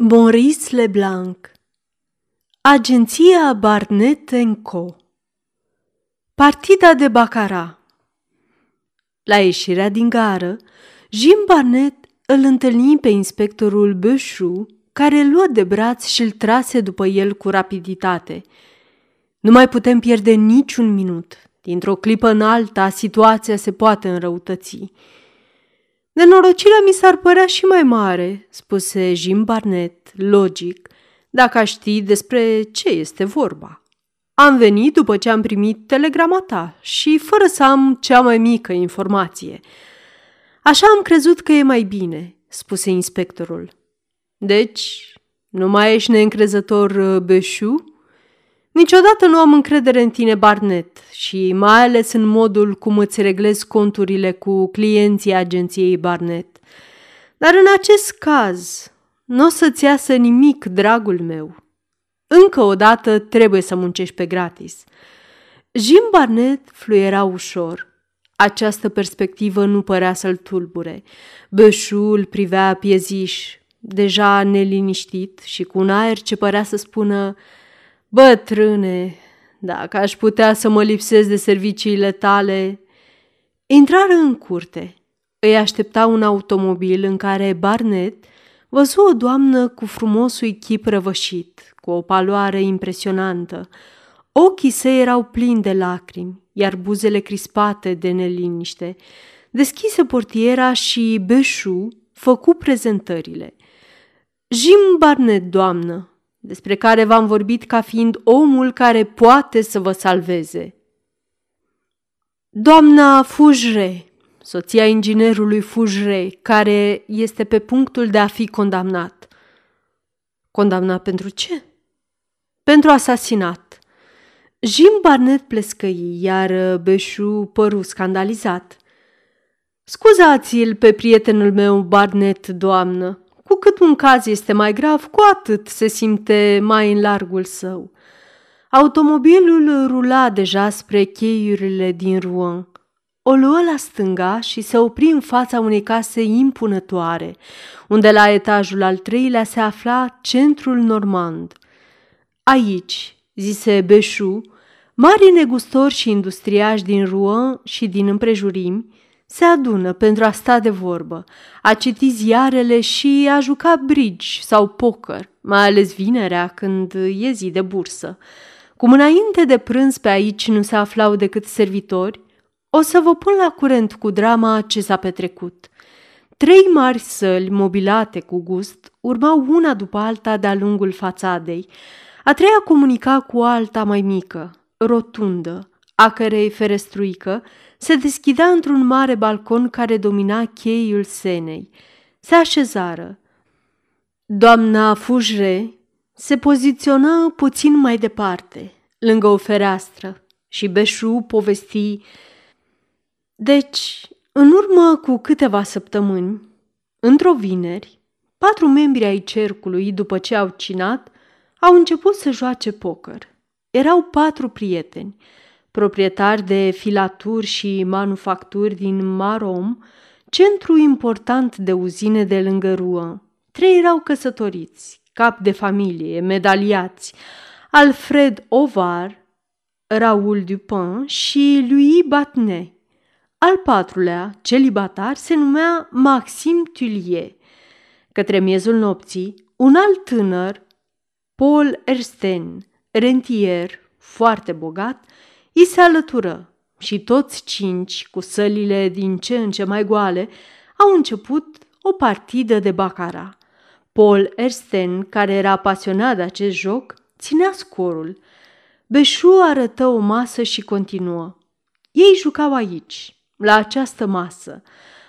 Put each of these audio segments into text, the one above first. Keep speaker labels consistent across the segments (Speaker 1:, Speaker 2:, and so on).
Speaker 1: Maurice Leblanc Agenția Barnett Co. Partida de Bacara La ieșirea din gară, Jim Barnett îl întâlni pe inspectorul Bășu, care îl luă de braț și îl trase după el cu rapiditate. Nu mai putem pierde niciun minut. Dintr-o clipă în alta, situația se poate înrăutăți. Nenorocirea mi s-ar părea și mai mare, spuse Jim Barnett, logic, dacă aș ști despre ce este vorba. Am venit după ce am primit telegrama ta și fără să am cea mai mică informație. Așa am crezut că e mai bine, spuse inspectorul. Deci, nu mai ești neîncrezător, uh, Beșu? Niciodată nu am încredere în tine, Barnett, și mai ales în modul cum îți reglezi conturile cu clienții agenției Barnett. Dar în acest caz, nu o să-ți iasă nimic, dragul meu. Încă o dată trebuie să muncești pe gratis. Jim Barnett fluiera ușor. Această perspectivă nu părea să-l tulbure. Bășul privea pieziș, deja neliniștit și cu un aer ce părea să spună Bătrâne, dacă aș putea să mă lipsesc de serviciile tale... Intrară în curte. Îi aștepta un automobil în care Barnett văzu o doamnă cu frumosul chip răvășit, cu o paloare impresionantă. Ochii săi erau plini de lacrimi, iar buzele crispate de neliniște. Deschise portiera și Beșu făcu prezentările. Jim Barnett, doamnă, despre care v-am vorbit ca fiind omul care poate să vă salveze. Doamna Fujre, soția inginerului Fujre, care este pe punctul de a fi condamnat. Condamnat pentru ce? Pentru asasinat. Jim Barnett plescăi, iar Beșu păru scandalizat. Scuzați-l pe prietenul meu Barnett, doamnă, cu cât un caz este mai grav, cu atât se simte mai în largul său. Automobilul rula deja spre cheiurile din Rouen. O luă la stânga și se opri în fața unei case impunătoare, unde la etajul al treilea se afla centrul normand. Aici, zise Beșu, mari negustori și industriași din Rouen și din împrejurimi se adună pentru a sta de vorbă, a citi ziarele și a juca bridge sau poker, mai ales vinerea când e zi de bursă. Cum înainte de prânz pe aici nu se aflau decât servitori, o să vă pun la curent cu drama ce s-a petrecut. Trei mari săli mobilate cu gust urmau una după alta de-a lungul fațadei. A treia comunica cu alta mai mică, rotundă, a cărei ferestruică se deschidea într-un mare balcon care domina cheiul Senei. Se așezară. Doamna Fujre se poziționa puțin mai departe, lângă o fereastră, și Beșu povesti. Deci, în urmă cu câteva săptămâni, într-o vineri, patru membri ai cercului, după ce au cinat, au început să joace poker. Erau patru prieteni – proprietari de filaturi și manufacturi din Marom, centru important de uzine de lângă Rouen. Trei erau căsătoriți, cap de familie, medaliați, Alfred Ovar, Raoul Dupin și Louis Batnet. Al patrulea, celibatar, se numea Maxim Tullier. Către miezul nopții, un alt tânăr, Paul Ersten, rentier, foarte bogat, I se alătură și toți cinci, cu sălile din ce în ce mai goale, au început o partidă de bacara. Paul Ersten, care era pasionat de acest joc, ținea scorul. Beșu arătă o masă și continuă. Ei jucau aici, la această masă.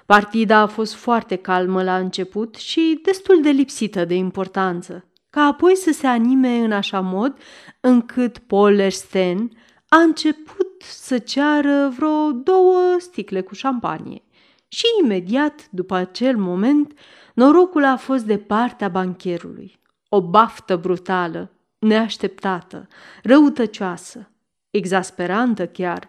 Speaker 1: Partida a fost foarte calmă la început și destul de lipsită de importanță, ca apoi să se anime în așa mod încât Paul Ersten a început să ceară vreo două sticle cu șampanie. Și imediat după acel moment, norocul a fost de partea bancherului. O baftă brutală, neașteptată, răutăcioasă, exasperantă chiar.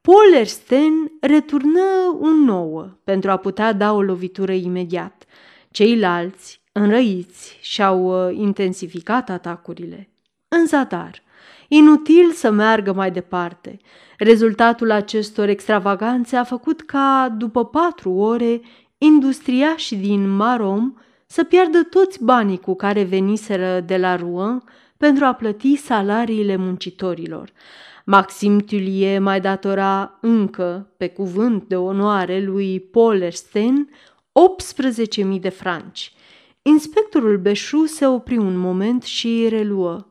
Speaker 1: Polersten returnă un nouă pentru a putea da o lovitură imediat. Ceilalți, Înrăiți și-au uh, intensificat atacurile. În zadar, inutil să meargă mai departe. Rezultatul acestor extravaganțe a făcut ca, după patru ore, industriașii din Marom să piardă toți banii cu care veniseră de la Rouen pentru a plăti salariile muncitorilor. Maxim Tullier mai datora încă, pe cuvânt de onoare, lui Paul Ersten 18.000 de franci. Inspectorul Beșu se opri un moment și reluă.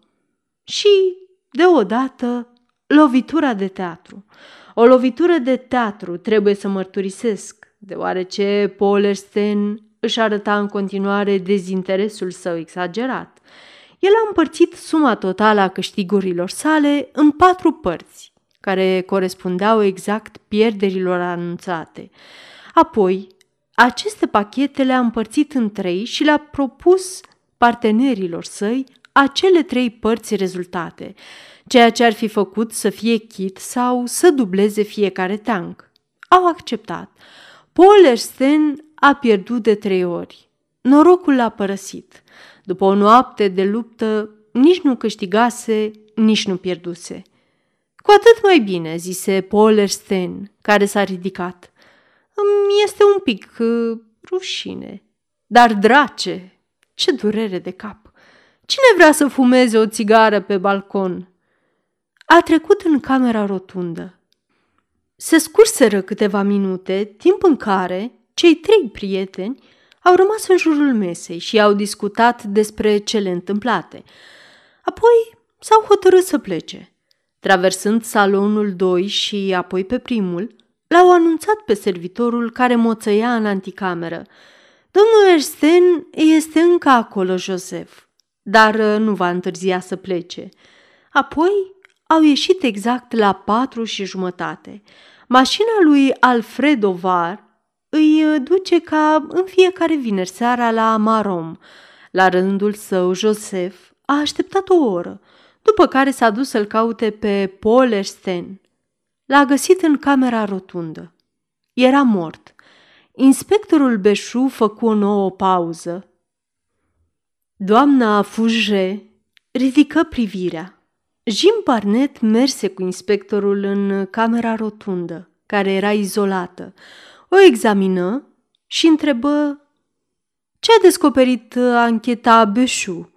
Speaker 1: Și, deodată, lovitura de teatru. O lovitură de teatru, trebuie să mărturisesc, deoarece Paul Ersten își arăta în continuare dezinteresul său exagerat. El a împărțit suma totală a câștigurilor sale în patru părți, care corespundeau exact pierderilor anunțate. Apoi, aceste pachete le-a împărțit în trei și le-a propus partenerilor săi acele trei părți rezultate, ceea ce ar fi făcut să fie chit sau să dubleze fiecare tank. Au acceptat. Paul Ersten a pierdut de trei ori. Norocul l-a părăsit. După o noapte de luptă, nici nu câștigase, nici nu pierduse. Cu atât mai bine, zise Paul Ersten, care s-a ridicat. Îmi este un pic uh, rușine. Dar, drace, ce durere de cap! Cine vrea să fumeze o țigară pe balcon? A trecut în camera rotundă. Se scurseră câteva minute, timp în care cei trei prieteni au rămas în jurul mesei și au discutat despre cele întâmplate. Apoi s-au hotărât să plece. Traversând salonul 2 și apoi pe primul, l-au anunțat pe servitorul care moțăia în anticameră. Domnul Ersten este încă acolo, Joseph, dar uh, nu va întârzia să plece. Apoi au ieșit exact la patru și jumătate. Mașina lui Alfred Ovar îi uh, duce ca în fiecare vineri seara la Marom. La rândul său, Joseph a așteptat o oră, după care s-a dus să-l caute pe Paul Ersten. L-a găsit în camera rotundă. Era mort. Inspectorul Beșu făcu o nouă pauză. Doamna Fouge ridică privirea. Jim Barnett merse cu inspectorul în camera rotundă, care era izolată. O examină și întrebă ce a descoperit ancheta Beșu.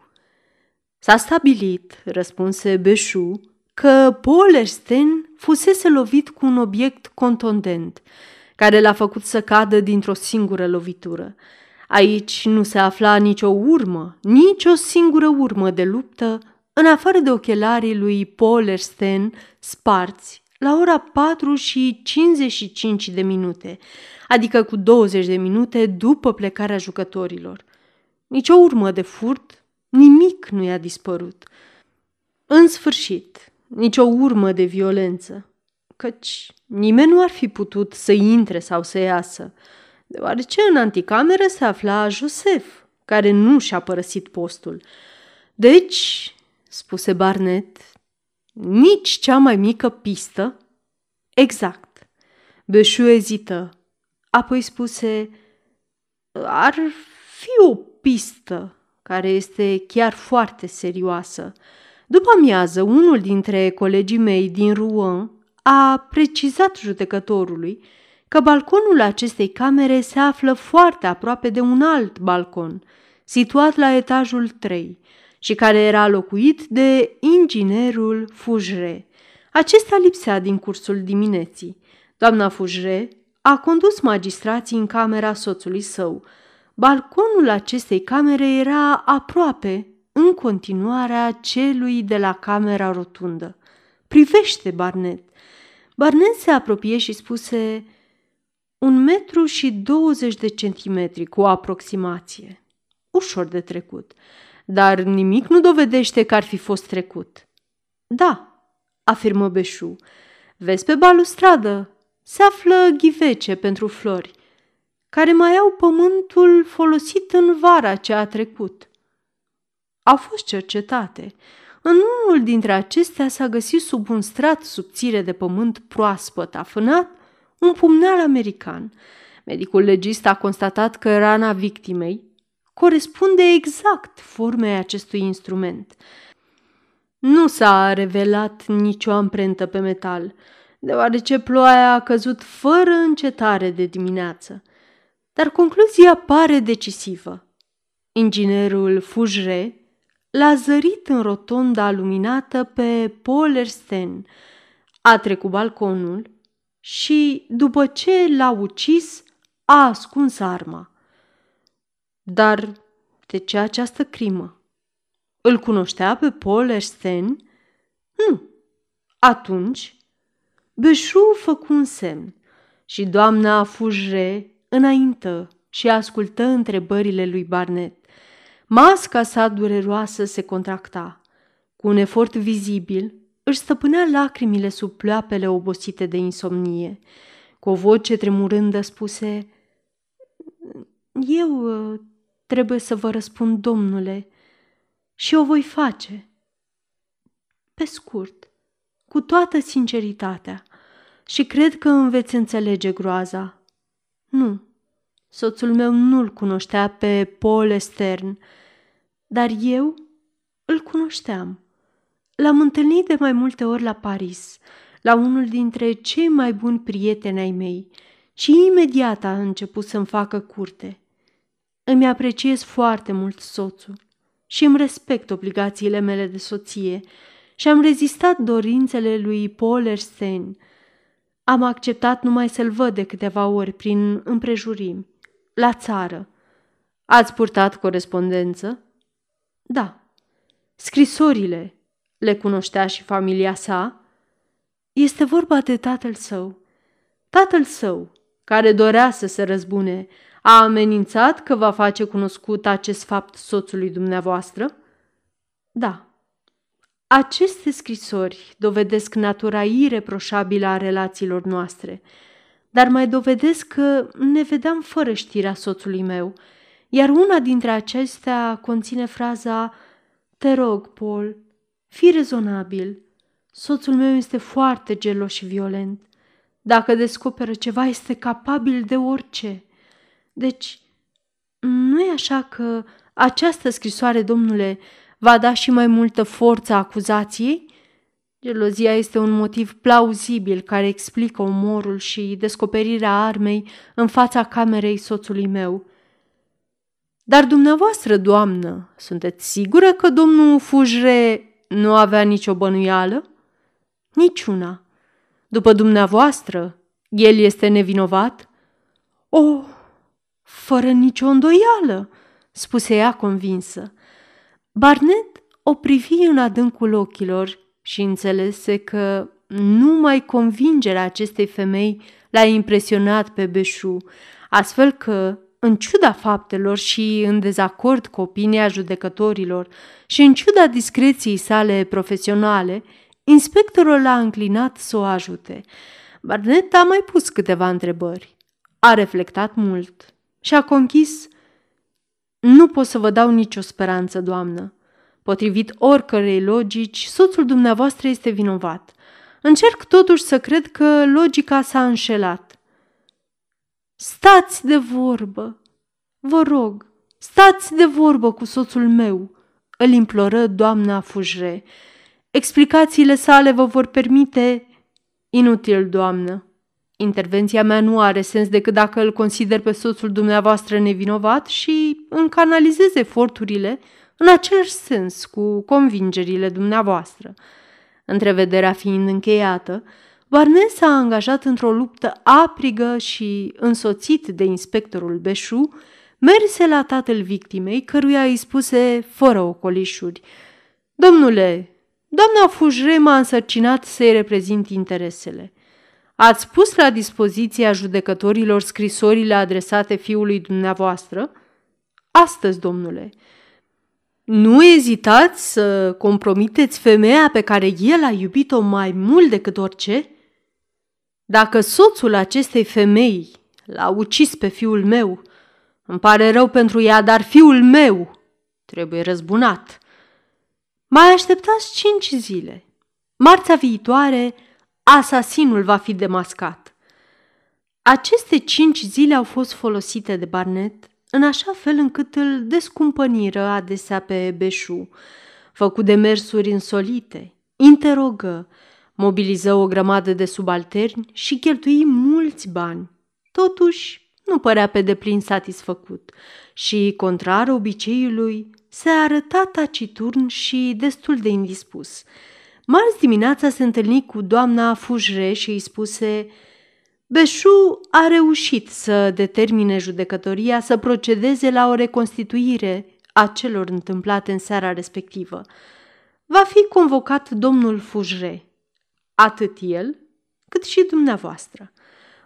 Speaker 1: S-a stabilit, răspunse Beșu, că Paul Ersten fusese lovit cu un obiect contondent, care l-a făcut să cadă dintr-o singură lovitură. Aici nu se afla nicio urmă, nici o singură urmă de luptă, în afară de ochelarii lui Paul Ersten sparți la ora 4 și 55 de minute, adică cu 20 de minute după plecarea jucătorilor. Nici o urmă de furt, nimic nu i-a dispărut. În sfârșit, nici o urmă de violență, căci nimeni nu ar fi putut să intre sau să iasă, deoarece în anticameră se afla Josef, care nu și-a părăsit postul. Deci, spuse Barnet, nici cea mai mică pistă? Exact. Beșu ezită. Apoi spuse, ar fi o pistă care este chiar foarte serioasă. După amiază, unul dintre colegii mei din Rouen a precizat judecătorului că balconul acestei camere se află foarte aproape de un alt balcon, situat la etajul 3 și care era locuit de inginerul Fujre. Acesta lipsea din cursul dimineții. Doamna Fujre a condus magistrații în camera soțului său. Balconul acestei camere era aproape, în continuarea celui de la camera rotundă. Privește, Barnet! Barnet se apropie și spuse un metru și 20 de centimetri cu o aproximație. Ușor de trecut, dar nimic nu dovedește că ar fi fost trecut. Da, afirmă Beșu. Vezi pe balustradă, se află ghivece pentru flori, care mai au pământul folosit în vara ce a trecut. Au fost cercetate. În unul dintre acestea s-a găsit sub un strat subțire de pământ proaspăt afânat un pumnal american. Medicul legist a constatat că rana victimei corespunde exact formei acestui instrument. Nu s-a revelat nicio amprentă pe metal, deoarece ploaia a căzut fără încetare de dimineață. Dar concluzia pare decisivă. Inginerul Fujre l-a zărit în rotonda luminată pe Polersten, a trecut balconul și, după ce l-a ucis, a ascuns arma. Dar de ce această crimă? Îl cunoștea pe Paul Ersten? Nu. Atunci, Beșu făcu un semn și doamna Fujre înaintă și ascultă întrebările lui Barnet. Masca sa dureroasă se contracta. Cu un efort vizibil, își stăpânea lacrimile sub pleoapele obosite de insomnie. Cu o voce tremurândă spuse, Eu uh, trebuie să vă răspund, domnule, și o voi face. Pe scurt, cu toată sinceritatea, și cred că îmi veți înțelege groaza. Nu, soțul meu nu-l cunoștea pe Paul Stern, dar eu îl cunoșteam. L-am întâlnit de mai multe ori la Paris, la unul dintre cei mai buni prieteni ai mei, și imediat a început să-mi facă curte. Îmi apreciez foarte mult soțul și îmi respect obligațiile mele de soție și am rezistat dorințele lui Paul Ersten. Am acceptat numai să-l văd de câteva ori prin împrejurimi, la țară. Ați purtat corespondență? Da. Scrisorile le cunoștea și familia sa? Este vorba de tatăl său. Tatăl său, care dorea să se răzbune, a amenințat că va face cunoscut acest fapt soțului dumneavoastră? Da. Aceste scrisori dovedesc natura ireproșabilă a relațiilor noastre, dar mai dovedesc că ne vedeam fără știrea soțului meu, iar una dintre acestea conține fraza Te rog, Paul, fii rezonabil. Soțul meu este foarte gelos și violent. Dacă descoperă ceva, este capabil de orice. Deci, nu e așa că această scrisoare, domnule, va da și mai multă forță acuzației? Gelozia este un motiv plauzibil care explică omorul și descoperirea armei în fața camerei soțului meu. Dar dumneavoastră, doamnă, sunteți sigură că domnul Fujre nu avea nicio bănuială? Niciuna. După dumneavoastră, el este nevinovat? O, oh, fără nicio îndoială, spuse ea convinsă. Barnet o privi în adâncul ochilor și înțelese că numai convingerea acestei femei l-a impresionat pe Beșu, astfel că, în ciuda faptelor și în dezacord cu opinia judecătorilor și în ciuda discreției sale profesionale, inspectorul l-a înclinat să o ajute. Barnet a mai pus câteva întrebări. A reflectat mult și a conchis Nu pot să vă dau nicio speranță, doamnă. Potrivit oricărei logici, soțul dumneavoastră este vinovat. Încerc totuși să cred că logica s-a înșelat. Stați de vorbă! Vă rog, stați de vorbă cu soțul meu!" îl imploră doamna Fujre. Explicațiile sale vă vor permite... Inutil, doamnă, Intervenția mea nu are sens decât dacă îl consider pe soțul dumneavoastră nevinovat și încanalizez eforturile în același sens cu convingerile dumneavoastră. Întrevederea fiind încheiată, Barnes s-a angajat într-o luptă aprigă și, însoțit de inspectorul Beșu, merse la tatăl victimei, căruia îi spuse, fără ocolișuri, Domnule, doamna Fujre m-a însărcinat să-i reprezint interesele. Ați pus la dispoziția judecătorilor scrisorile adresate fiului dumneavoastră? Astăzi, domnule. Nu ezitați să compromiteți femeia pe care el a iubit-o mai mult decât orice? Dacă soțul acestei femei l-a ucis pe fiul meu, îmi pare rău pentru ea, dar fiul meu trebuie răzbunat. Mai așteptați cinci zile. Marța viitoare asasinul va fi demascat. Aceste cinci zile au fost folosite de Barnet în așa fel încât îl descumpăniră adesea pe Beșu. Făcu demersuri insolite, interogă, mobiliză o grămadă de subalterni și cheltui mulți bani. Totuși, nu părea pe deplin satisfăcut și, contrar obiceiului, se arăta taciturn și destul de indispus. Marți dimineața se întâlni cu doamna Fujre și îi spuse Beșu a reușit să determine judecătoria să procedeze la o reconstituire a celor întâmplate în seara respectivă. Va fi convocat domnul Fujre, atât el cât și dumneavoastră.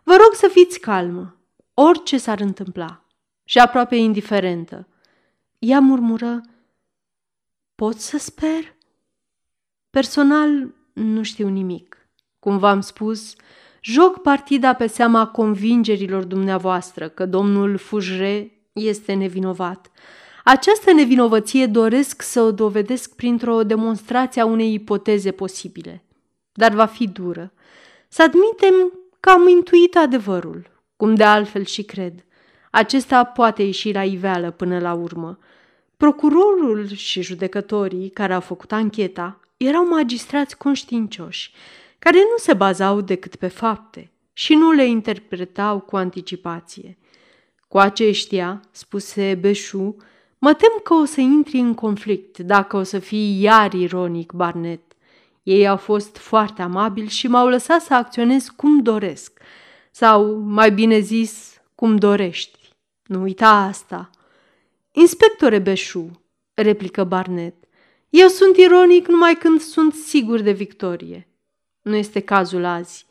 Speaker 1: Vă rog să fiți calmă, orice s-ar întâmpla, și aproape indiferentă. Ea murmură, pot să sper? Personal, nu știu nimic. Cum v-am spus, joc partida pe seama convingerilor dumneavoastră că domnul Fujre este nevinovat. Această nevinovăție doresc să o dovedesc printr-o demonstrație a unei ipoteze posibile, dar va fi dură. Să admitem că am intuit adevărul, cum de altfel și cred. Acesta poate ieși la iveală până la urmă. Procurorul și judecătorii care au făcut ancheta erau magistrați conștiincioși, care nu se bazau decât pe fapte și nu le interpretau cu anticipație. Cu aceștia, spuse Beșu, mă tem că o să intri în conflict dacă o să fii iar ironic, Barnet. Ei au fost foarte amabili și m-au lăsat să acționez cum doresc, sau, mai bine zis, cum dorești. Nu uita asta. Inspectore Beșu, replică Barnet, eu sunt ironic numai când sunt sigur de victorie. Nu este cazul azi.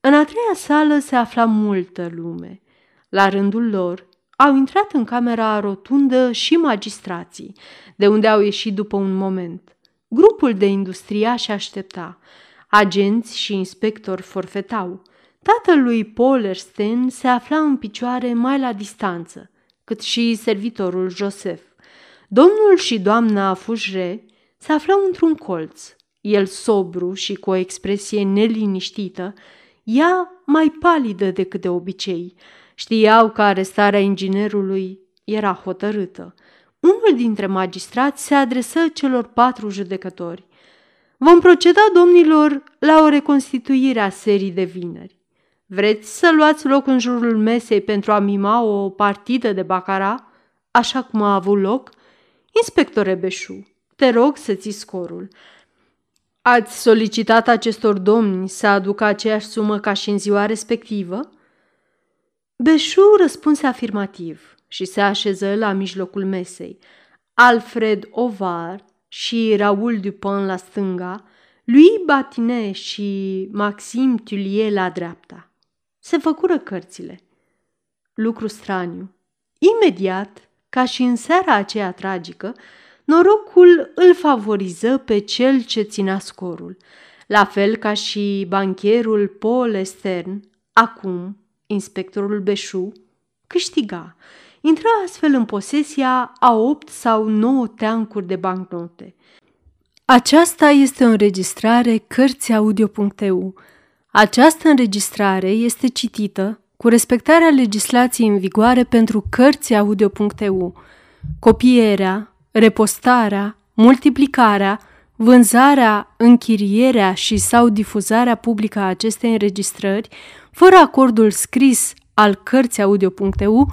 Speaker 1: În a treia sală se afla multă lume. La rândul lor au intrat în camera rotundă și magistrații, de unde au ieșit după un moment. Grupul de industriași aștepta. Agenți și inspectori forfetau. Tatălui Polersten se afla în picioare mai la distanță, cât și servitorul Joseph. Domnul și doamna Fujre se aflau într-un colț, el sobru și cu o expresie neliniștită, ea mai palidă decât de obicei. Știau că arestarea inginerului era hotărâtă. Unul dintre magistrați se adresă celor patru judecători. Vom proceda, domnilor, la o reconstituire a serii de vineri. Vreți să luați loc în jurul mesei pentru a mima o partidă de bacara, așa cum a avut loc? Inspectore Beșu, te rog să ții scorul. Ați solicitat acestor domni să aducă aceeași sumă ca și în ziua respectivă? Beșu răspunse afirmativ și se așeză la mijlocul mesei. Alfred Ovar și Raoul Dupin la stânga, lui Batinet și Maxim Tullier la dreapta. Se făcură cărțile. Lucru straniu. Imediat, ca și în seara aceea tragică, norocul îl favoriză pe cel ce ținea scorul, la fel ca și bancherul Paul Estern, acum inspectorul Beșu, câștiga. Intră astfel în posesia a opt sau nouă teancuri de bancnote. Aceasta este o înregistrare Cărțiaudio.eu. Această înregistrare este citită cu respectarea legislației în vigoare pentru Cărțiaudio.eu. Copierea, repostarea, multiplicarea, vânzarea, închirierea și sau difuzarea publică a acestei înregistrări, fără acordul scris al cărții audio.eu,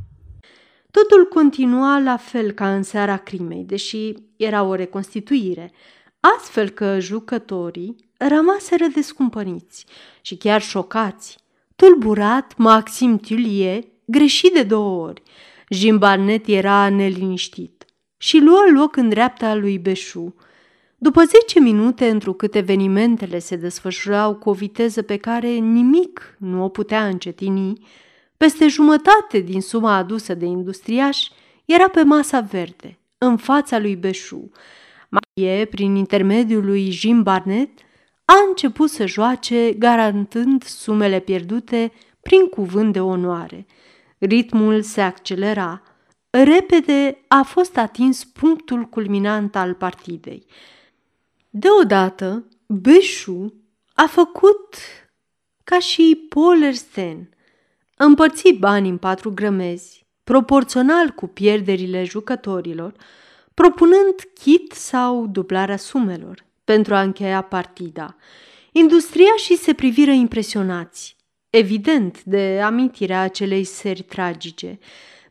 Speaker 1: Totul continua la fel ca în seara crimei, deși era o reconstituire, astfel că jucătorii rămaseră descumpăniți și chiar șocați. Tulburat, Maxim Tullier greșit de două ori. Jim Barnett era neliniștit și luă loc în dreapta lui Beșu, după zece minute, întrucât evenimentele se desfășurau cu o viteză pe care nimic nu o putea încetini, peste jumătate din suma adusă de industriași era pe masa verde, în fața lui Beșu. Marie, prin intermediul lui Jim Barnett, a început să joace garantând sumele pierdute prin cuvânt de onoare. Ritmul se accelera. Repede a fost atins punctul culminant al partidei. Deodată, Beșu a făcut ca și Polersten, împărți banii în patru grămezi, proporțional cu pierderile jucătorilor, propunând chit sau dublarea sumelor pentru a încheia partida. Industria și se priviră impresionați, evident de amintirea acelei seri tragice.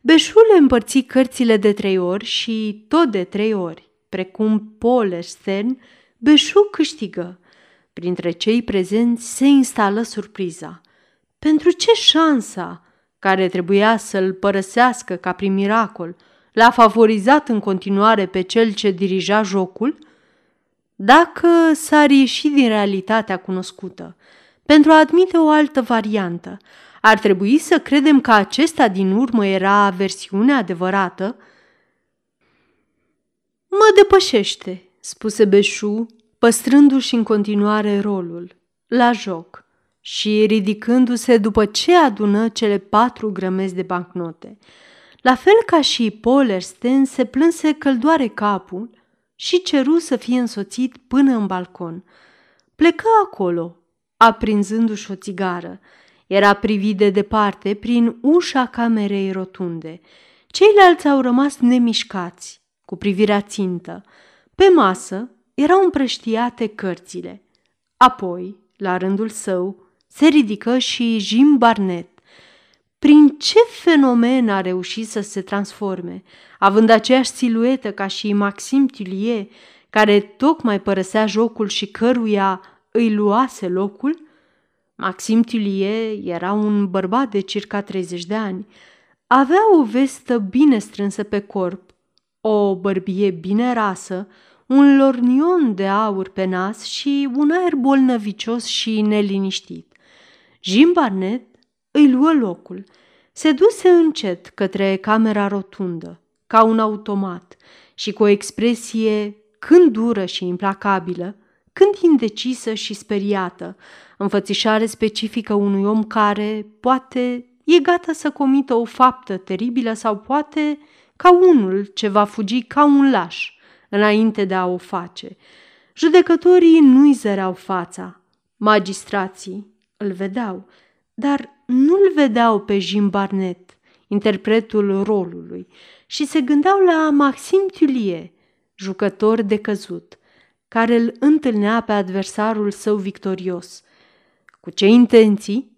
Speaker 1: Beșul împărți cărțile de trei ori și tot de trei ori, precum Paul Stern, Beșu câștigă. Printre cei prezenți se instală surpriza. Pentru ce șansa, care trebuia să-l părăsească ca prin miracol, l-a favorizat în continuare pe cel ce dirija jocul? Dacă s-ar ieși din realitatea cunoscută, pentru a admite o altă variantă, ar trebui să credem că acesta din urmă era versiunea adevărată? Mă depășește, spuse Beșu, păstrându-și în continuare rolul, la joc și ridicându-se după ce adună cele patru grămezi de bancnote. La fel ca și Polersten se plânse căldoare capul și ceru să fie însoțit până în balcon. Plecă acolo, aprinzându-și o țigară. Era privit de departe prin ușa camerei rotunde. Ceilalți au rămas nemișcați, cu privirea țintă. Pe masă erau împrăștiate cărțile. Apoi, la rândul său, se ridică și Jim Barnett. Prin ce fenomen a reușit să se transforme, având aceeași siluetă ca și Maxim Tillier, care tocmai părăsea jocul și căruia îi luase locul? Maxim Tillier era un bărbat de circa 30 de ani. Avea o vestă bine strânsă pe corp, o bărbie bine rasă, un lornion de aur pe nas și un aer bolnăvicios și neliniștit. Jim Barnett îi luă locul. Se duse încet către camera rotundă, ca un automat, și cu o expresie când dură și implacabilă, când indecisă și speriată, înfățișare specifică unui om care, poate, e gata să comită o faptă teribilă sau poate ca unul ce va fugi ca un laș înainte de a o face. Judecătorii nu-i zăreau fața, magistrații îl vedeau, dar nu-l vedeau pe Jim Barnett, interpretul rolului, și se gândeau la Maxim Tullier, jucător de căzut, care îl întâlnea pe adversarul său victorios. Cu ce intenții?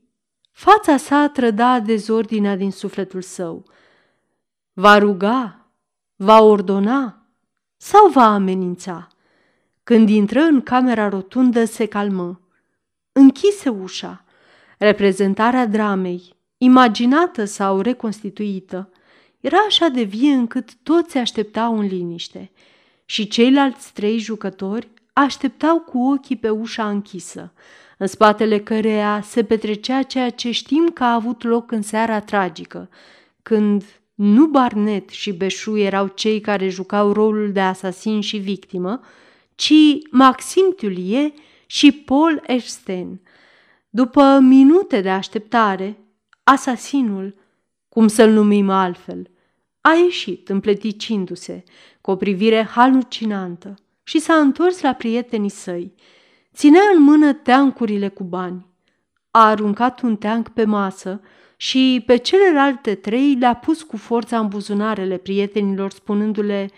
Speaker 1: Fața sa trăda dezordinea din sufletul său. Va ruga? Va ordona? Sau va amenința? Când intră în camera rotundă, se calmă. Închise ușa. Reprezentarea dramei, imaginată sau reconstituită, era așa de vie încât toți așteptau în liniște și ceilalți trei jucători așteptau cu ochii pe ușa închisă, în spatele căreia se petrecea ceea ce știm că a avut loc în seara tragică, când nu Barnet și Beșu erau cei care jucau rolul de asasin și victimă, ci Maxim Tullier și Paul Ersten. După minute de așteptare, asasinul, cum să-l numim altfel, a ieșit împleticindu-se cu o privire halucinantă și s-a întors la prietenii săi. Ținea în mână teancurile cu bani. A aruncat un teanc pe masă și pe celelalte trei le-a pus cu forța în buzunarele prietenilor, spunându-le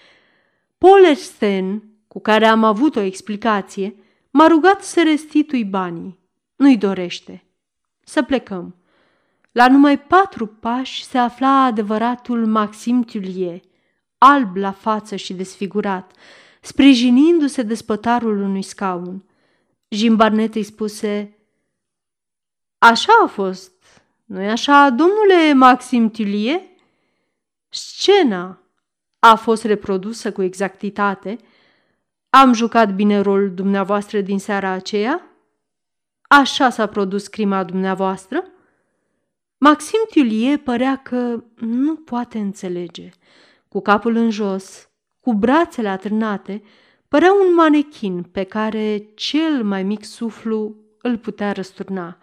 Speaker 1: Polersten, cu care am avut o explicație, m-a rugat să restitui banii. Nu-i dorește. Să plecăm. La numai patru pași se afla adevăratul Maxim Tullier, alb la față și desfigurat, sprijinindu-se de spătarul unui scaun. Jimbarnet îi spuse, Așa a fost, nu-i așa, domnule Maxim Tullier? Scena a fost reprodusă cu exactitate. Am jucat bine rolul dumneavoastră din seara aceea? Așa s-a produs crima dumneavoastră? Maxim Tullier părea că nu poate înțelege. cu capul în jos, cu brațele atârnate, părea un manechin pe care cel mai mic suflu îl putea răsturna.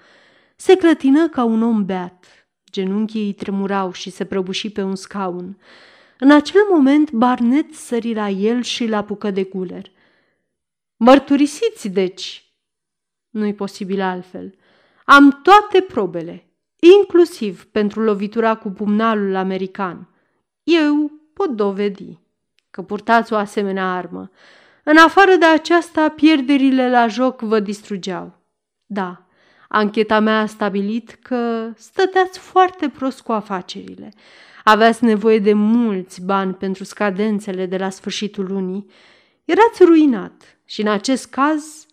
Speaker 1: Se clătină ca un om beat. Genunchii îi tremurau și se prăbuși pe un scaun. În acel moment, Barnet sări la el și l apucă de guler. Mărturisiți, deci! Nu-i posibil altfel. Am toate probele, inclusiv pentru lovitura cu pumnalul american. Eu pot dovedi că purtați o asemenea armă. În afară de aceasta, pierderile la joc vă distrugeau. Da, ancheta mea a stabilit că stăteați foarte prost cu afacerile. Aveați nevoie de mulți bani pentru scadențele de la sfârșitul lunii. Erați ruinat și în acest caz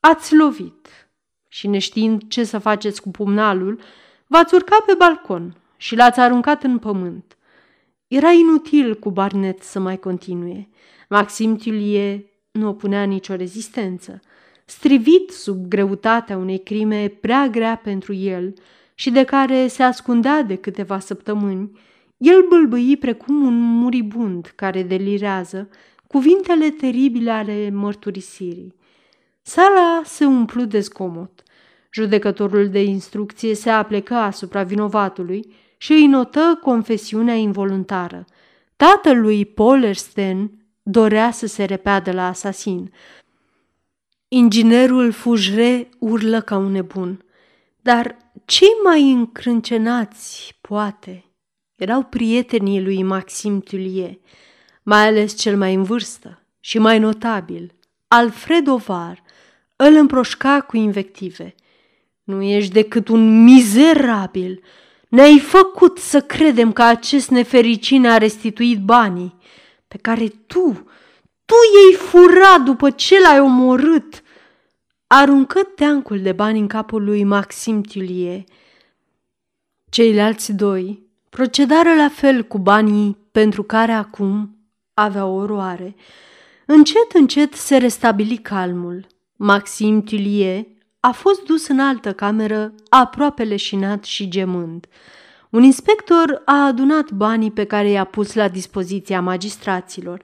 Speaker 1: ați lovit. Și neștiind ce să faceți cu pumnalul, v-ați urcat pe balcon și l-ați aruncat în pământ. Era inutil cu Barnet să mai continue. Maxim Tulie nu opunea nicio rezistență. Strivit sub greutatea unei crime prea grea pentru el și de care se ascundea de câteva săptămâni, el bâlbâi precum un muribund care delirează cuvintele teribile ale mărturisirii. Sala se umplu de zgomot. Judecătorul de instrucție se aplecă asupra vinovatului și îi notă confesiunea involuntară. Tatălui Polersten dorea să se repeadă la asasin. Inginerul Fujre urlă ca un nebun. Dar cei mai încrâncenați, poate, erau prietenii lui Maxim Tulie, mai ales cel mai în vârstă și mai notabil, Alfred Ovar, îl împroșca cu invective. Nu ești decât un mizerabil. Ne-ai făcut să credem că acest nefericit a restituit banii pe care tu, tu i-ai furat după ce l-ai omorât. Aruncă teancul de bani în capul lui Maxim Tulie. Ceilalți doi procedară la fel cu banii pentru care acum avea oroare. Încet, încet se restabili calmul. Maxim Tulie a fost dus în altă cameră, aproape leșinat și gemând. Un inspector a adunat banii pe care i-a pus la dispoziția magistraților.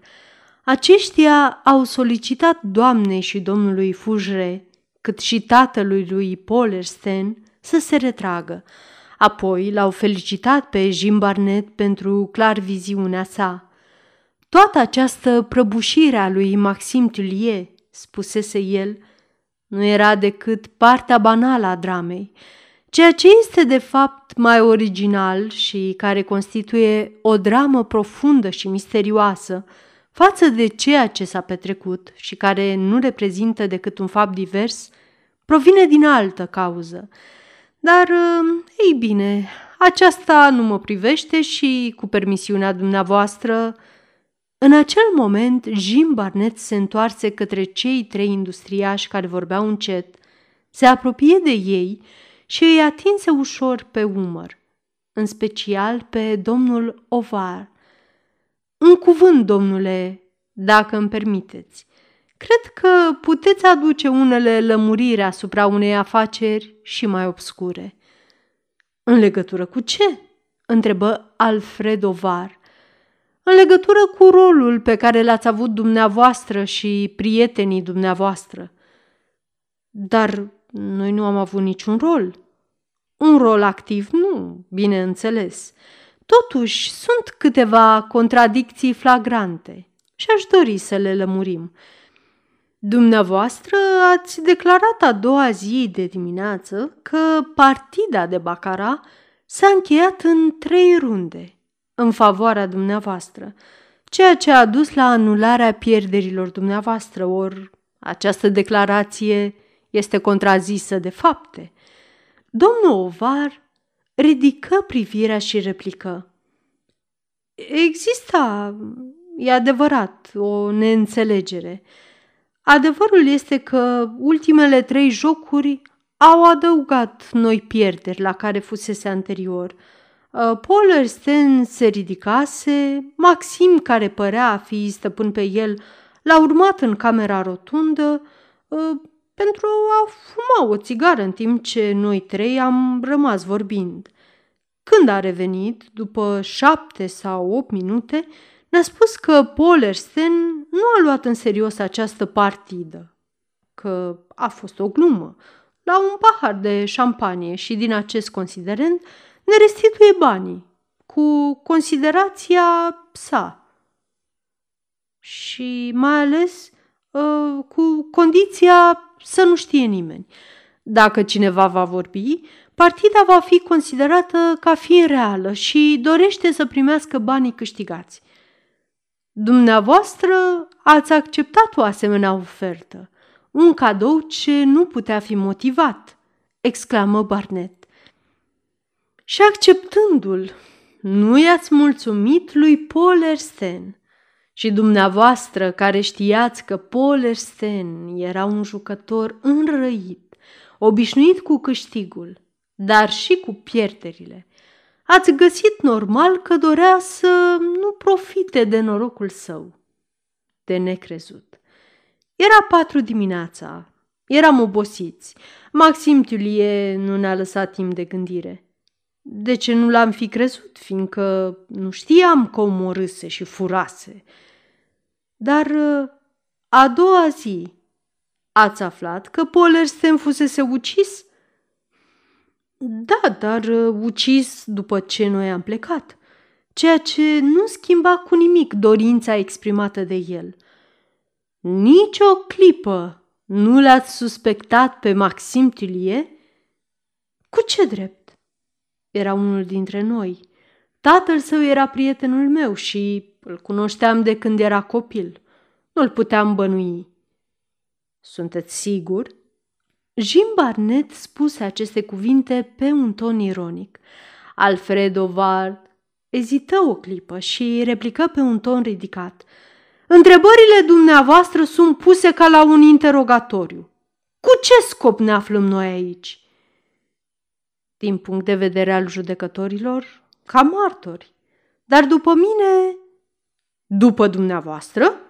Speaker 1: Aceștia au solicitat doamnei și domnului Fujre, cât și tatălui lui Polersten, să se retragă. Apoi l-au felicitat pe Jim Barnett pentru clar viziunea sa. Toată această prăbușire a lui Maxim Tullier, spusese el, nu era decât partea banală a dramei. Ceea ce este de fapt mai original și care constituie o dramă profundă și misterioasă față de ceea ce s-a petrecut și care nu reprezintă decât un fapt divers, provine din altă cauză. Dar, ei bine, aceasta nu mă privește și, cu permisiunea dumneavoastră, în acel moment, Jim Barnett se întoarse către cei trei industriași care vorbeau încet, se apropie de ei și îi atinse ușor pe umăr, în special pe domnul Ovar. Un cuvânt, domnule, dacă îmi permiteți. Cred că puteți aduce unele lămuriri asupra unei afaceri și mai obscure. În legătură cu ce? întrebă Alfred Ovar în legătură cu rolul pe care l-ați avut dumneavoastră și prietenii dumneavoastră. Dar noi nu am avut niciun rol. Un rol activ, nu, bineînțeles. Totuși, sunt câteva contradicții flagrante și aș dori să le lămurim. Dumneavoastră ați declarat a doua zi de dimineață că partida de Bacara s-a încheiat în trei runde în favoarea dumneavoastră, ceea ce a dus la anularea pierderilor dumneavoastră, ori această declarație este contrazisă de fapte. Domnul Ovar ridică privirea și replică. Există, e adevărat, o neînțelegere. Adevărul este că ultimele trei jocuri au adăugat noi pierderi la care fusese anterior – Uh, Paul Sten se ridicase, Maxim, care părea a fi stăpân pe el, l-a urmat în camera rotundă uh, pentru a fuma o țigară în timp ce noi trei am rămas vorbind. Când a revenit, după șapte sau opt minute, ne-a spus că Polersten nu a luat în serios această partidă, că a fost o glumă, la un pahar de șampanie și din acest considerent ne restituie banii, cu considerația sa. Și mai ales uh, cu condiția să nu știe nimeni. Dacă cineva va vorbi, partida va fi considerată ca fiind reală și dorește să primească banii câștigați. Dumneavoastră ați acceptat o asemenea ofertă, un cadou ce nu putea fi motivat, exclamă Barnet. Și acceptându-l, nu i-ați mulțumit lui Polersten. Și dumneavoastră care știați că Polersten era un jucător înrăit, obișnuit cu câștigul, dar și cu pierderile, ați găsit normal că dorea să nu profite de norocul său. De necrezut. Era patru dimineața. Eram obosiți. Maxim Tulie nu ne-a lăsat timp de gândire. De ce nu l-am fi crezut, fiindcă nu știam că omorâse și furase. Dar a doua zi ați aflat că Polersten fusese ucis? Da, dar ucis după ce noi am plecat, ceea ce nu schimba cu nimic dorința exprimată de el. Nici o clipă nu l-ați suspectat pe Maxim Tilie? Cu ce drept? Era unul dintre noi. Tatăl său era prietenul meu și îl cunoșteam de când era copil. Nu-l puteam bănui. Sunteți sigur? Jim Barnett spuse aceste cuvinte pe un ton ironic. Alfredo Ward ezită o clipă și replică pe un ton ridicat. Întrebările dumneavoastră sunt puse ca la un interogatoriu. Cu ce scop ne aflăm noi aici? Din punct de vedere al judecătorilor, ca martori. Dar după mine, după dumneavoastră,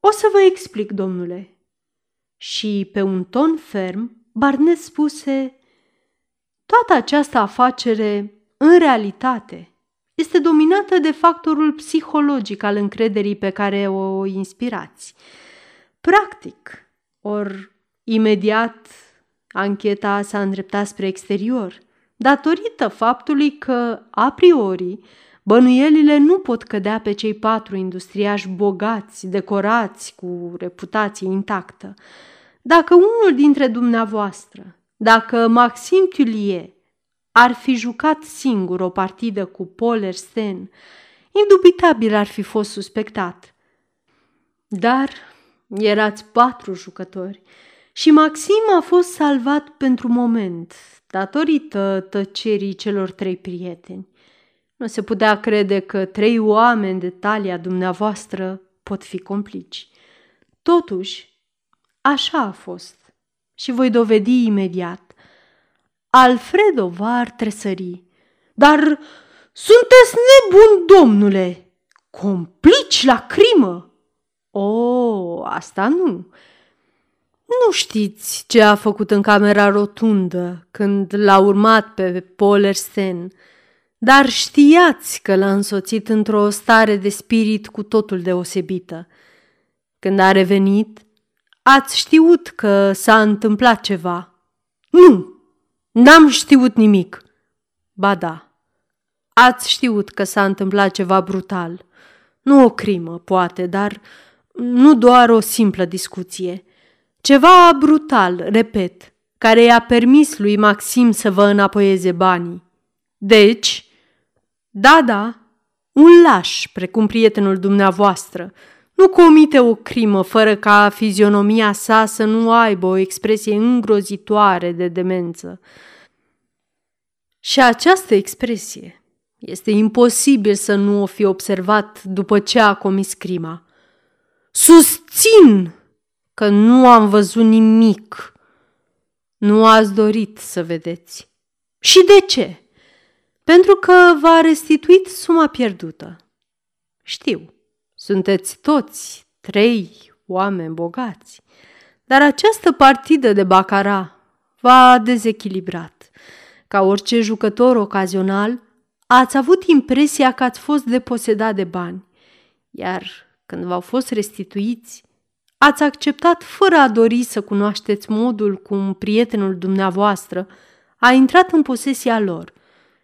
Speaker 1: o să vă explic, domnule. Și pe un ton ferm, Barnet spuse, toată această afacere, în realitate, este dominată de factorul psihologic al încrederii pe care o inspirați. Practic, or imediat ancheta s-a îndreptat spre exterior, datorită faptului că, a priori, Bănuielile nu pot cădea pe cei patru industriași bogați, decorați, cu reputație intactă. Dacă unul dintre dumneavoastră, dacă Maxim Tullier, ar fi jucat singur o partidă cu Paul Sten, indubitabil ar fi fost suspectat. Dar erați patru jucători și Maxim a fost salvat pentru moment, datorită tăcerii celor trei prieteni. Nu se putea crede că trei oameni de talia dumneavoastră pot fi complici. Totuși, așa a fost și voi dovedi imediat. Alfredo var tresări. Dar sunteți nebun, domnule! Complici la crimă! O, asta nu. Nu știți ce a făcut în camera rotundă când l-a urmat pe Polersten dar știați că l-a însoțit într-o stare de spirit cu totul deosebită. Când a revenit, ați știut că s-a întâmplat ceva. Nu, n-am știut nimic. Ba da, ați știut că s-a întâmplat ceva brutal. Nu o crimă, poate, dar nu doar o simplă discuție. Ceva brutal, repet, care i-a permis lui Maxim să vă înapoieze banii. Deci, da, da, un laș, precum prietenul dumneavoastră, nu comite o crimă fără ca fizionomia sa să nu aibă o expresie îngrozitoare de demență. Și această expresie este imposibil să nu o fi observat după ce a comis crima. Susțin că nu am văzut nimic. Nu ați dorit să vedeți. Și de ce? pentru că v-a restituit suma pierdută. Știu, sunteți toți trei oameni bogați, dar această partidă de bacara v-a dezechilibrat. Ca orice jucător ocazional, ați avut impresia că ați fost deposedat de bani iar când v-au fost restituiți, ați acceptat fără a dori să cunoașteți modul cum prietenul dumneavoastră a intrat în posesia lor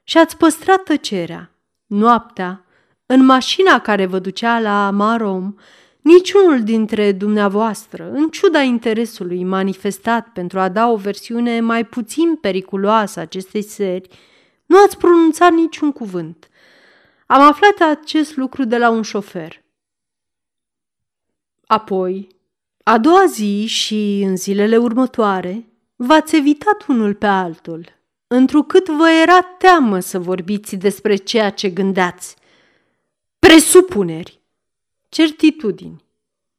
Speaker 1: și ați păstrat tăcerea. Noaptea, în mașina care vă ducea la Marom, niciunul dintre dumneavoastră, în ciuda interesului manifestat pentru a da o versiune mai puțin periculoasă acestei seri, nu ați pronunțat niciun cuvânt. Am aflat acest lucru de la un șofer. Apoi, a doua zi și în zilele următoare, v-ați evitat unul pe altul, întrucât vă era teamă să vorbiți despre ceea ce gândeați. Presupuneri, certitudini,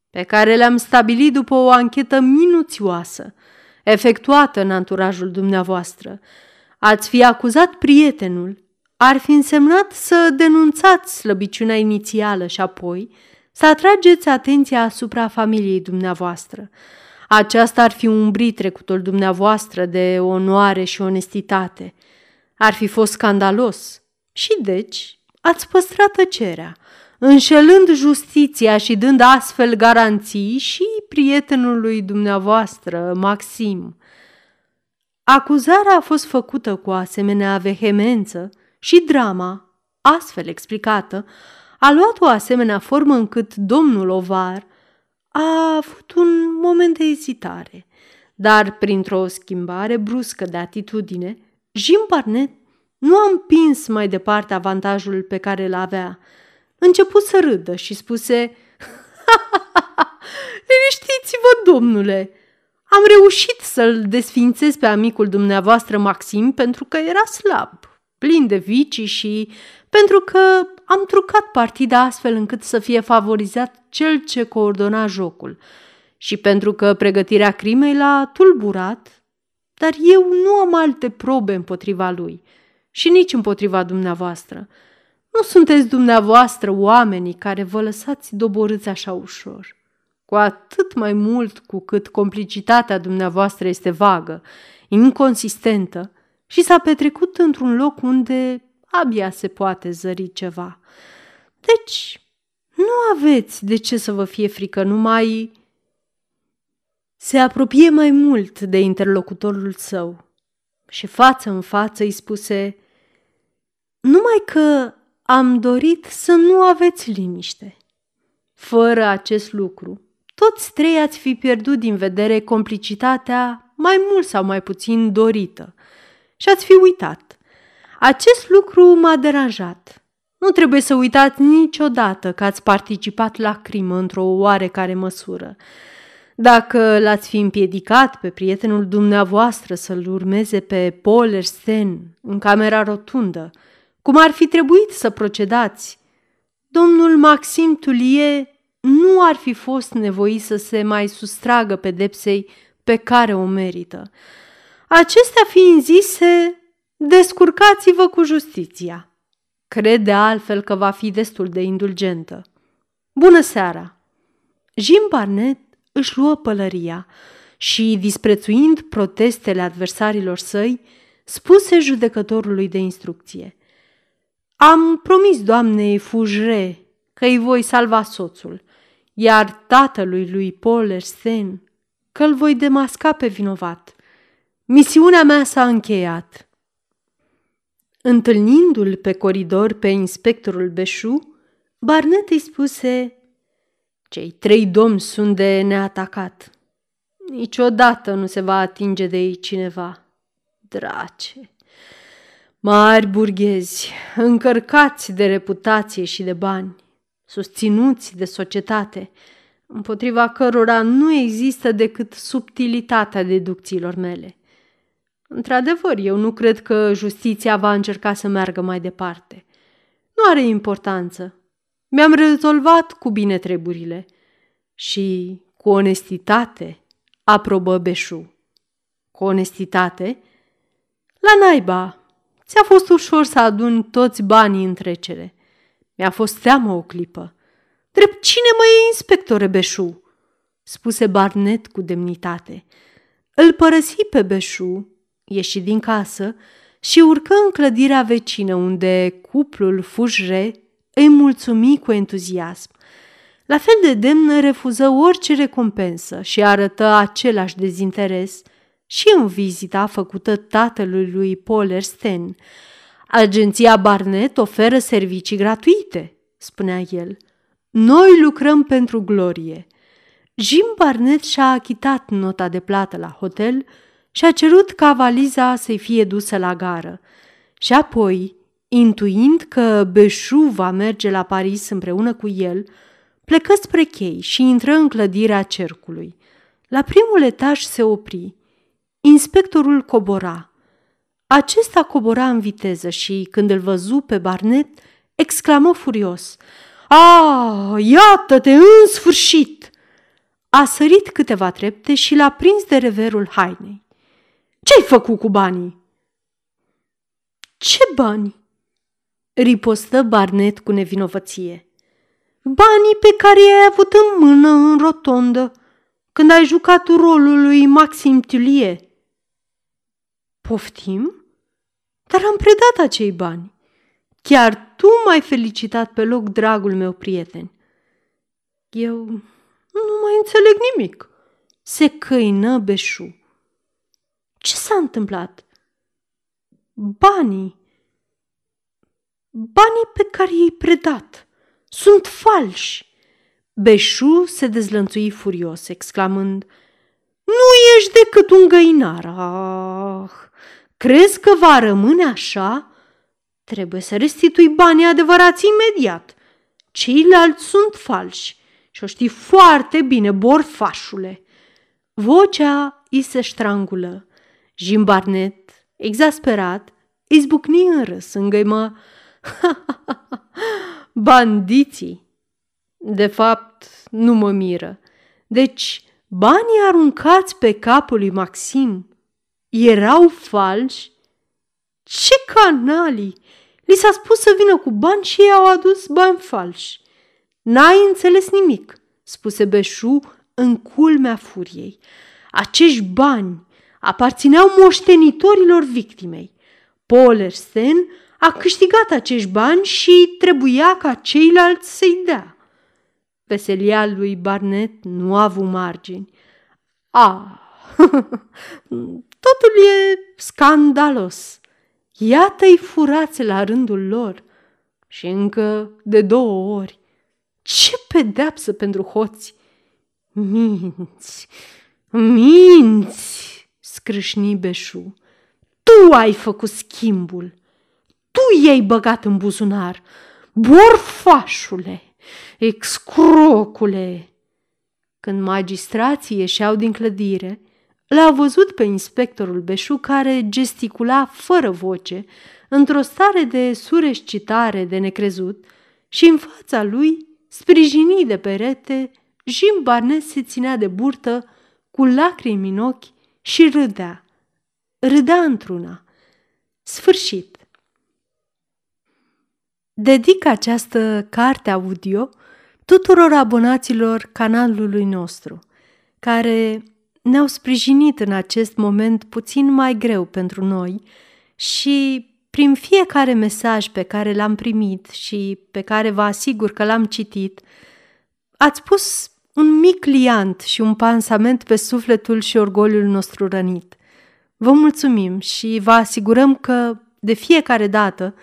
Speaker 1: pe care le-am stabilit după o anchetă minuțioasă, efectuată în anturajul dumneavoastră. Ați fi acuzat prietenul, ar fi însemnat să denunțați slăbiciunea inițială și apoi să atrageți atenția asupra familiei dumneavoastră. Aceasta ar fi umbrit trecutul dumneavoastră de onoare și onestitate. Ar fi fost scandalos și deci ați păstrat tăcerea, înșelând justiția și dând astfel garanții și prietenului dumneavoastră, Maxim. Acuzarea a fost făcută cu asemenea vehemență și drama, astfel explicată, a luat o asemenea formă încât domnul Ovar a avut un moment de ezitare, dar printr-o schimbare bruscă de atitudine, Jim Barnett nu a împins mai departe avantajul pe care îl avea. Început să râdă și spuse, Liniștiți-vă, domnule! Am reușit să-l desfințez pe amicul dumneavoastră Maxim pentru că era slab, plin de vicii și pentru că am trucat partida astfel încât să fie favorizat cel ce coordona jocul și pentru că pregătirea crimei l-a tulburat, dar eu nu am alte probe împotriva lui și nici împotriva dumneavoastră. Nu sunteți dumneavoastră oamenii care vă lăsați doborâți așa ușor. Cu atât mai mult cu cât complicitatea dumneavoastră este vagă, inconsistentă și s-a petrecut într-un loc unde abia se poate zări ceva. Deci, nu aveți de ce să vă fie frică, numai... Se apropie mai mult de interlocutorul său și față în față îi spuse Numai că am dorit să nu aveți liniște. Fără acest lucru, toți trei ați fi pierdut din vedere complicitatea mai mult sau mai puțin dorită și ați fi uitat acest lucru m-a deranjat. Nu trebuie să uitați niciodată că ați participat la crimă într-o oarecare măsură. Dacă l-ați fi împiedicat pe prietenul dumneavoastră să-l urmeze pe Paul Sten în camera rotundă, cum ar fi trebuit să procedați, domnul Maxim Tulie nu ar fi fost nevoit să se mai sustragă pedepsei pe care o merită. Acestea fiind zise, Descurcați-vă cu justiția. Crede altfel că va fi destul de indulgentă. Bună seara! Jim Barnett își luă pălăria și, disprețuind protestele adversarilor săi, spuse judecătorului de instrucție. Am promis doamnei Fujre că îi voi salva soțul, iar tatălui lui Paul Ersten că îl voi demasca pe vinovat. Misiunea mea s-a încheiat. Întâlnindu-l pe coridor pe inspectorul Beșu, Barnet îi spuse Cei trei domni sunt de neatacat. Niciodată nu se va atinge de ei cineva. Drace! Mari burghezi, încărcați de reputație și de bani, susținuți de societate, împotriva cărora nu există decât subtilitatea deducțiilor mele. Într-adevăr, eu nu cred că justiția va încerca să meargă mai departe. Nu are importanță. Mi-am rezolvat cu bine treburile și cu onestitate, aprobă Beșu. Cu onestitate? La naiba, ți-a fost ușor să aduni toți banii în trecere. Mi-a fost teamă o clipă. Drept cine mă e inspectore Beșu? spuse Barnet cu demnitate. Îl părăsi pe Beșu ieși din casă și urcă în clădirea vecină unde cuplul Fujre îi mulțumi cu entuziasm – la fel de demn refuză orice recompensă și arătă același dezinteres și în vizita făcută tatălui lui Paul Sten. Agenția Barnett oferă servicii gratuite, spunea el. Noi lucrăm pentru glorie. Jim Barnett și-a achitat nota de plată la hotel și a cerut ca valiza să-i fie dusă la gară. Și apoi, intuind că Beșu va merge la Paris împreună cu el, plecă spre chei și intră în clădirea cercului. La primul etaj se opri. Inspectorul cobora. Acesta cobora în viteză și, când îl văzu pe Barnet, exclamă furios. A, iată-te, în sfârșit!" A sărit câteva trepte și l-a prins de reverul hainei. Ce-ai făcut cu banii?" Ce bani?" ripostă Barnet cu nevinovăție. Banii pe care i-ai avut în mână în rotondă când ai jucat rolul lui Maxim Tulie. Poftim? Dar am predat acei bani. Chiar tu m-ai felicitat pe loc, dragul meu prieten. Eu nu mai înțeleg nimic. Se căină Beșu. Ce s-a întâmplat? Banii. Banii pe care i-ai predat. Sunt falși. Beșu se dezlănțui furios, exclamând, Nu ești decât un găinar. Ah, crezi că va rămâne așa? Trebuie să restitui banii adevărați imediat. Ceilalți sunt falși și o știi foarte bine, borfașule. Vocea îi se ștrangulă. Jim Barnett, exasperat, izbucni în râs, îngăimă. Bandiții! De fapt, nu mă miră. Deci, banii aruncați pe capul lui Maxim erau falși? Ce canalii! Li s-a spus să vină cu bani și ei au adus bani falși. N-ai înțeles nimic, spuse Beșu în culmea furiei. Acești bani aparțineau moștenitorilor victimei. Polersten a câștigat acești bani și trebuia ca ceilalți să-i dea. Veselia lui Barnet nu a avut margini. A, totul e scandalos. Iată-i furați la rândul lor și încă de două ori. Ce pedeapsă pentru hoți! Minți, minți, scrâșni Beșu. Tu ai făcut schimbul tu i-ai băgat în buzunar. Borfașule, excrocule! Când magistrații ieșeau din clădire, l-a văzut pe inspectorul Beșu care gesticula fără voce, într-o stare de surescitare de necrezut și în fața lui, sprijinit de perete, Jim Barnes se ținea de burtă cu lacrimi în ochi și râdea. Râdea într-una. Sfârșit. Dedic această carte audio tuturor abonaților canalului nostru, care ne-au sprijinit în acest moment puțin mai greu pentru noi și prin fiecare mesaj pe care l-am primit și pe care vă asigur că l-am citit, ați pus un mic liant și un pansament pe sufletul și orgoliul nostru rănit. Vă mulțumim și vă asigurăm că, de fiecare dată,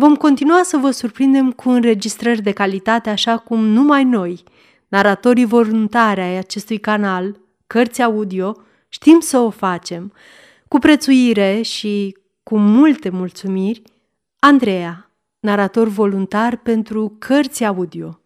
Speaker 1: Vom continua să vă surprindem cu înregistrări de calitate așa cum numai noi, naratorii voluntari ai acestui canal, cărți audio, știm să o facem. Cu prețuire și cu multe mulțumiri, Andreea, narator voluntar pentru cărți audio.